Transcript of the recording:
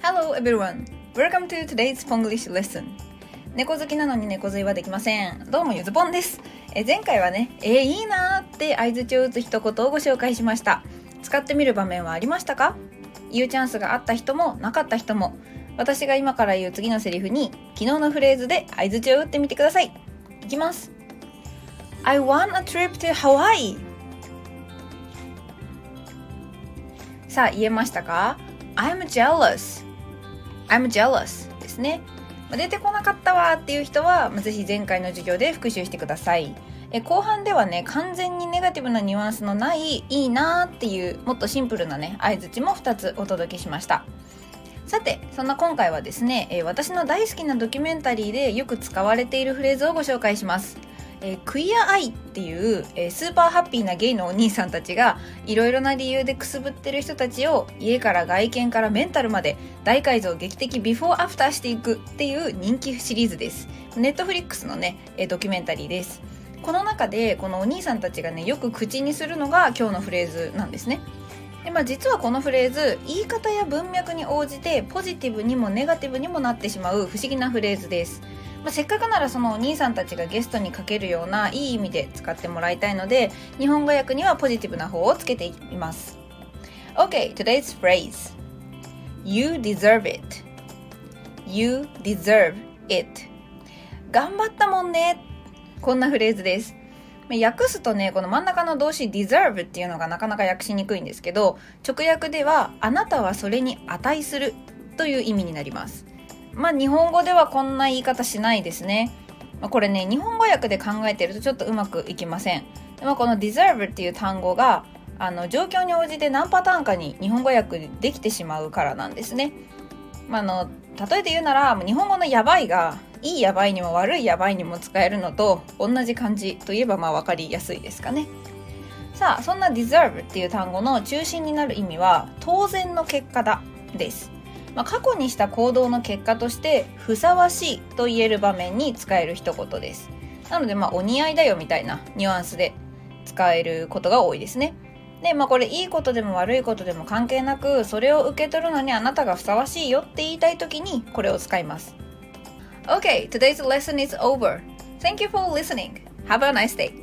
Hello everyone! Welcome to today's Ponglish lesson. 猫好きなのに猫背はできません。どうもゆずぽんです。え前回はね、えー、いいなーって相槌を打つ一言をご紹介しました。使ってみる場面はありましたか？言うチャンスがあった人もなかった人も、私が今から言う次のセリフに昨日のフレーズで相槌を打ってみてください。いきます。I want a trip to Hawaii! さあ言えましたか ?I'm jealous. I'm jealous ですね。出てこなかったわっていう人はぜひ前回の授業で復習してください。え後半ではね完全にネガティブなニュアンスのないいいなっていうもっとシンプルなね相づちも2つお届けしました。さてそんな今回はですね、え私の大好きなドキュメンタリーでよく使われているフレーズをご紹介します。えー、クイアアイっていう、えー、スーパーハッピーなゲイのお兄さんたちがいろいろな理由でくすぶってる人たちを家から外見からメンタルまで大改造劇的ビフォーアフターしていくっていう人気シリーズです。ネットフリックスのね、えー、ドキュメンタリーです。この中でこのお兄さんたちがねよく口にするのが今日のフレーズなんですね。でまあ、実はこのフレーズ言い方や文脈に応じてポジティブにもネガティブにもなってしまう不思議なフレーズです。まあ、せっかくならそのお兄さんたちがゲストにかけるようないい意味で使ってもらいたいので日本語訳にはポジティブな方をつけています。OK today's phrase. You deserve it. You deserve it. 頑張ったもんね。こんなフレーズです。訳すとね、この真ん中の動詞 deserve っていうのがなかなか訳しにくいんですけど、直訳ではあなたはそれに値するという意味になります。まあ日本語ではこんな言い方しないですね。まあ、これね、日本語訳で考えてるとちょっとうまくいきません。でまあ、この deserve っていう単語があの状況に応じて何パターンかに日本語訳できてしまうからなんですね。まあ、あの例えて言うなら日本語のやばいがいいやばいにも悪いやばいにも使えるのと同じ感じといえばまあ分かりやすいですかね。さあそんな deserve っていう単語の中心になる意味は当然の結果だです。まあ、過去にした行動の結果としてふさわしいと言える場面に使える一言ですなのでまあお似合いだよみたいなニュアンスで使えることが多いですねでまあこれいいことでも悪いことでも関係なくそれを受け取るのにあなたがふさわしいよって言いたい時にこれを使います Okay, today's lesson is over. Thank you for listening. Have a nice day.